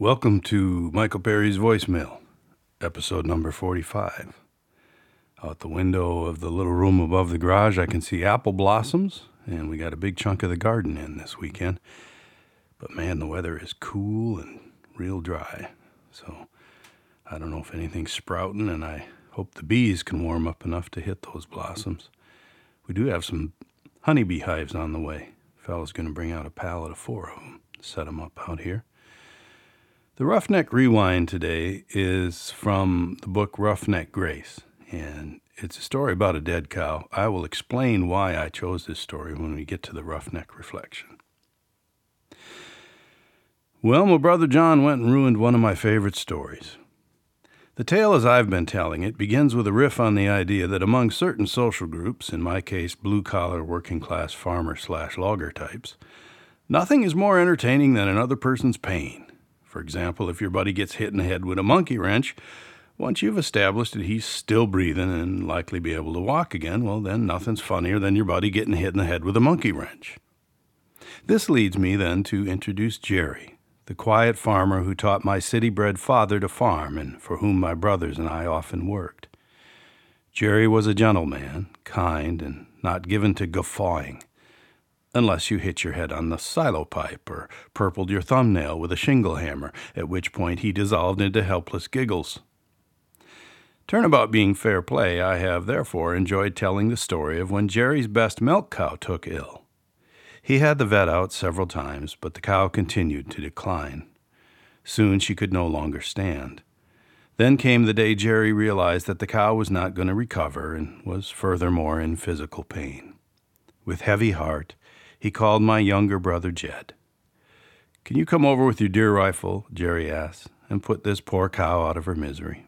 Welcome to Michael Perry's voicemail, episode number 45. Out the window of the little room above the garage, I can see apple blossoms, and we got a big chunk of the garden in this weekend. But man, the weather is cool and real dry. So I don't know if anything's sprouting, and I hope the bees can warm up enough to hit those blossoms. We do have some honeybee hives on the way. Fellow's going to bring out a pallet of four of them, set them up out here. The Roughneck Rewind today is from the book Roughneck Grace, and it's a story about a dead cow. I will explain why I chose this story when we get to the Roughneck Reflection. Well, my brother John went and ruined one of my favorite stories. The tale, as I've been telling it, begins with a riff on the idea that among certain social groups, in my case, blue collar, working class farmer slash logger types, nothing is more entertaining than another person's pain. For example, if your buddy gets hit in the head with a monkey wrench, once you've established that he's still breathing and likely be able to walk again, well, then nothing's funnier than your buddy getting hit in the head with a monkey wrench. This leads me then to introduce Jerry, the quiet farmer who taught my city bred father to farm and for whom my brothers and I often worked. Jerry was a gentleman, kind, and not given to guffawing unless you hit your head on the silo pipe or purpled your thumbnail with a shingle hammer, at which point he dissolved into helpless giggles. Turnabout being fair play, I have therefore enjoyed telling the story of when Jerry's best milk cow took ill. He had the vet out several times, but the cow continued to decline. Soon she could no longer stand. Then came the day Jerry realized that the cow was not going to recover and was furthermore in physical pain. With heavy heart, he called my younger brother Jed. Can you come over with your deer rifle, Jerry asked, and put this poor cow out of her misery?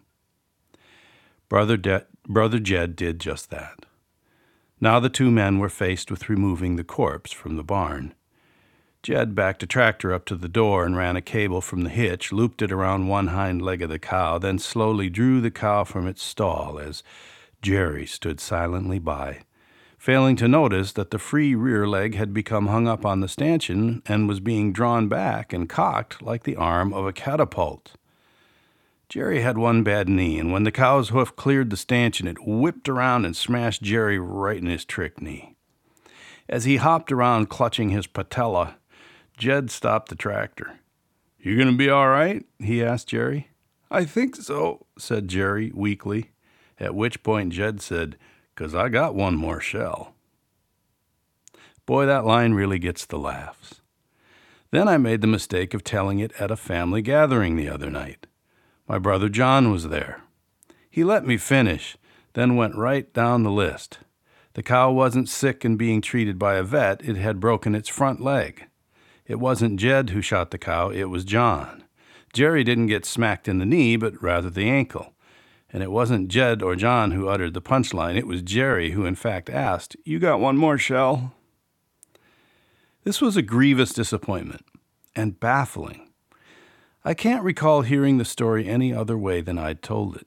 Brother, De- brother Jed did just that. Now the two men were faced with removing the corpse from the barn. Jed backed a tractor up to the door and ran a cable from the hitch, looped it around one hind leg of the cow, then slowly drew the cow from its stall as Jerry stood silently by failing to notice that the free rear leg had become hung up on the stanchion and was being drawn back and cocked like the arm of a catapult. Jerry had one bad knee, and when the cow's hoof cleared the stanchion, it whipped around and smashed Jerry right in his trick knee. As he hopped around clutching his patella, Jed stopped the tractor. You gonna be all right? he asked Jerry. I think so, said Jerry weakly, at which point Jed said, 'cause I got one more shell. Boy, that line really gets the laughs. Then I made the mistake of telling it at a family gathering the other night. My brother John was there. He let me finish, then went right down the list. The cow wasn't sick and being treated by a vet, it had broken its front leg. It wasn't Jed who shot the cow, it was John. Jerry didn't get smacked in the knee, but rather the ankle. And it wasn't Jed or John who uttered the punchline, it was Jerry who, in fact, asked, You got one more shell? This was a grievous disappointment and baffling. I can't recall hearing the story any other way than I'd told it.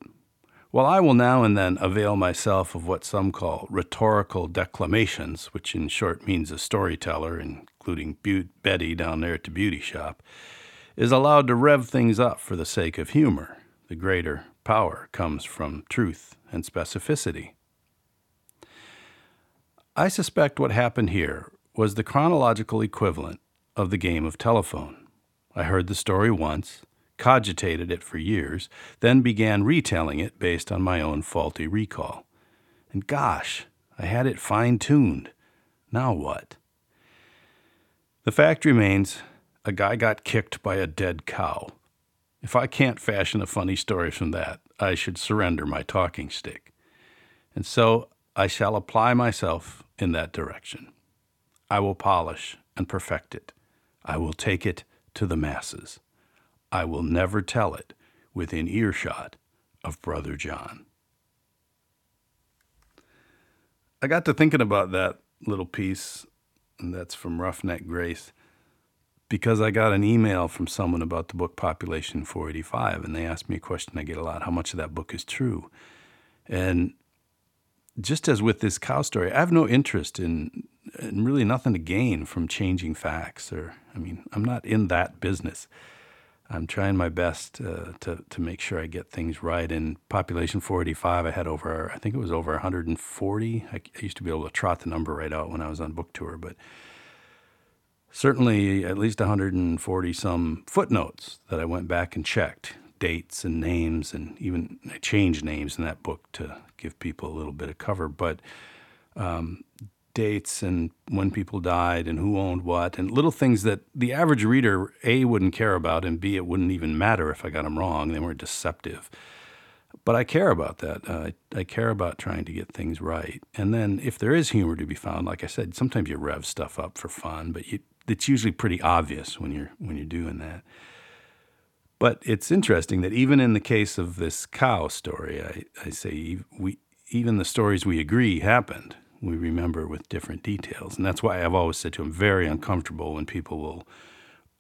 While I will now and then avail myself of what some call rhetorical declamations, which in short means a storyteller, including Betty down there at the beauty shop, is allowed to rev things up for the sake of humor, the greater power comes from truth and specificity. I suspect what happened here was the chronological equivalent of the game of telephone. I heard the story once, cogitated it for years, then began retelling it based on my own faulty recall. And gosh, I had it fine tuned. Now what? The fact remains a guy got kicked by a dead cow. If I can't fashion a funny story from that, I should surrender my talking stick. And so I shall apply myself in that direction. I will polish and perfect it. I will take it to the masses. I will never tell it within earshot of Brother John. I got to thinking about that little piece, and that's from Roughneck Grace because I got an email from someone about the book Population 485, and they asked me a question I get a lot how much of that book is true? And just as with this cow story, I have no interest in, and really nothing to gain from changing facts, or, I mean, I'm not in that business. I'm trying my best uh, to to make sure I get things right. In population 485, I had over I think it was over 140. I, I used to be able to trot the number right out when I was on book tour, but certainly at least 140 some footnotes that I went back and checked dates and names, and even I changed names in that book to give people a little bit of cover. But um, dates and when people died and who owned what and little things that the average reader a wouldn't care about and b it wouldn't even matter if I got them wrong. They weren't deceptive. But I care about that. Uh, I, I care about trying to get things right. And then if there is humor to be found, like I said, sometimes you rev stuff up for fun, but you, it's usually pretty obvious when you're when you're doing that. But it's interesting that even in the case of this cow story, I, I say we even the stories we agree happened we remember with different details. And that's why I've always said to him, very uncomfortable when people will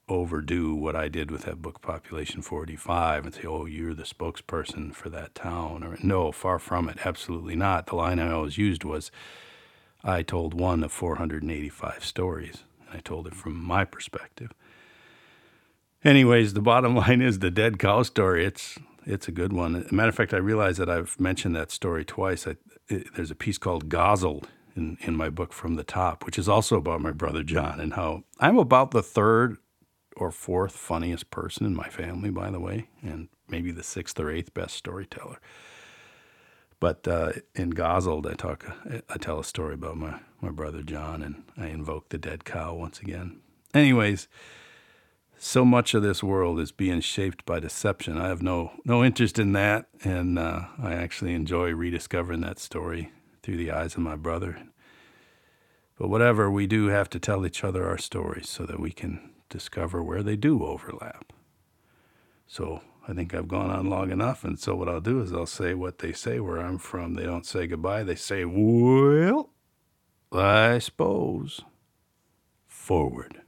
overdo what I did with that book, Population 45, and say, oh, you're the spokesperson for that town. Or no, far from it, absolutely not. The line I always used was, I told one of 485 stories, I told it from my perspective. Anyways, the bottom line is the dead cow story. It's it's a good one. Matter of fact, I realize that I've mentioned that story twice. I, it, there's a piece called Gozzled in, in my book From the Top, which is also about my brother John and how I'm about the third or fourth funniest person in my family, by the way, and maybe the sixth or eighth best storyteller. But uh, in Gozzled, I talk, I tell a story about my, my brother John, and I invoke the dead cow once again. Anyways, so much of this world is being shaped by deception. I have no no interest in that, and uh, I actually enjoy rediscovering that story through the eyes of my brother. But whatever, we do have to tell each other our stories so that we can discover where they do overlap. So I think I've gone on long enough, and so what I'll do is I'll say what they say where I'm from. They don't say goodbye, they say, well, I suppose. Forward.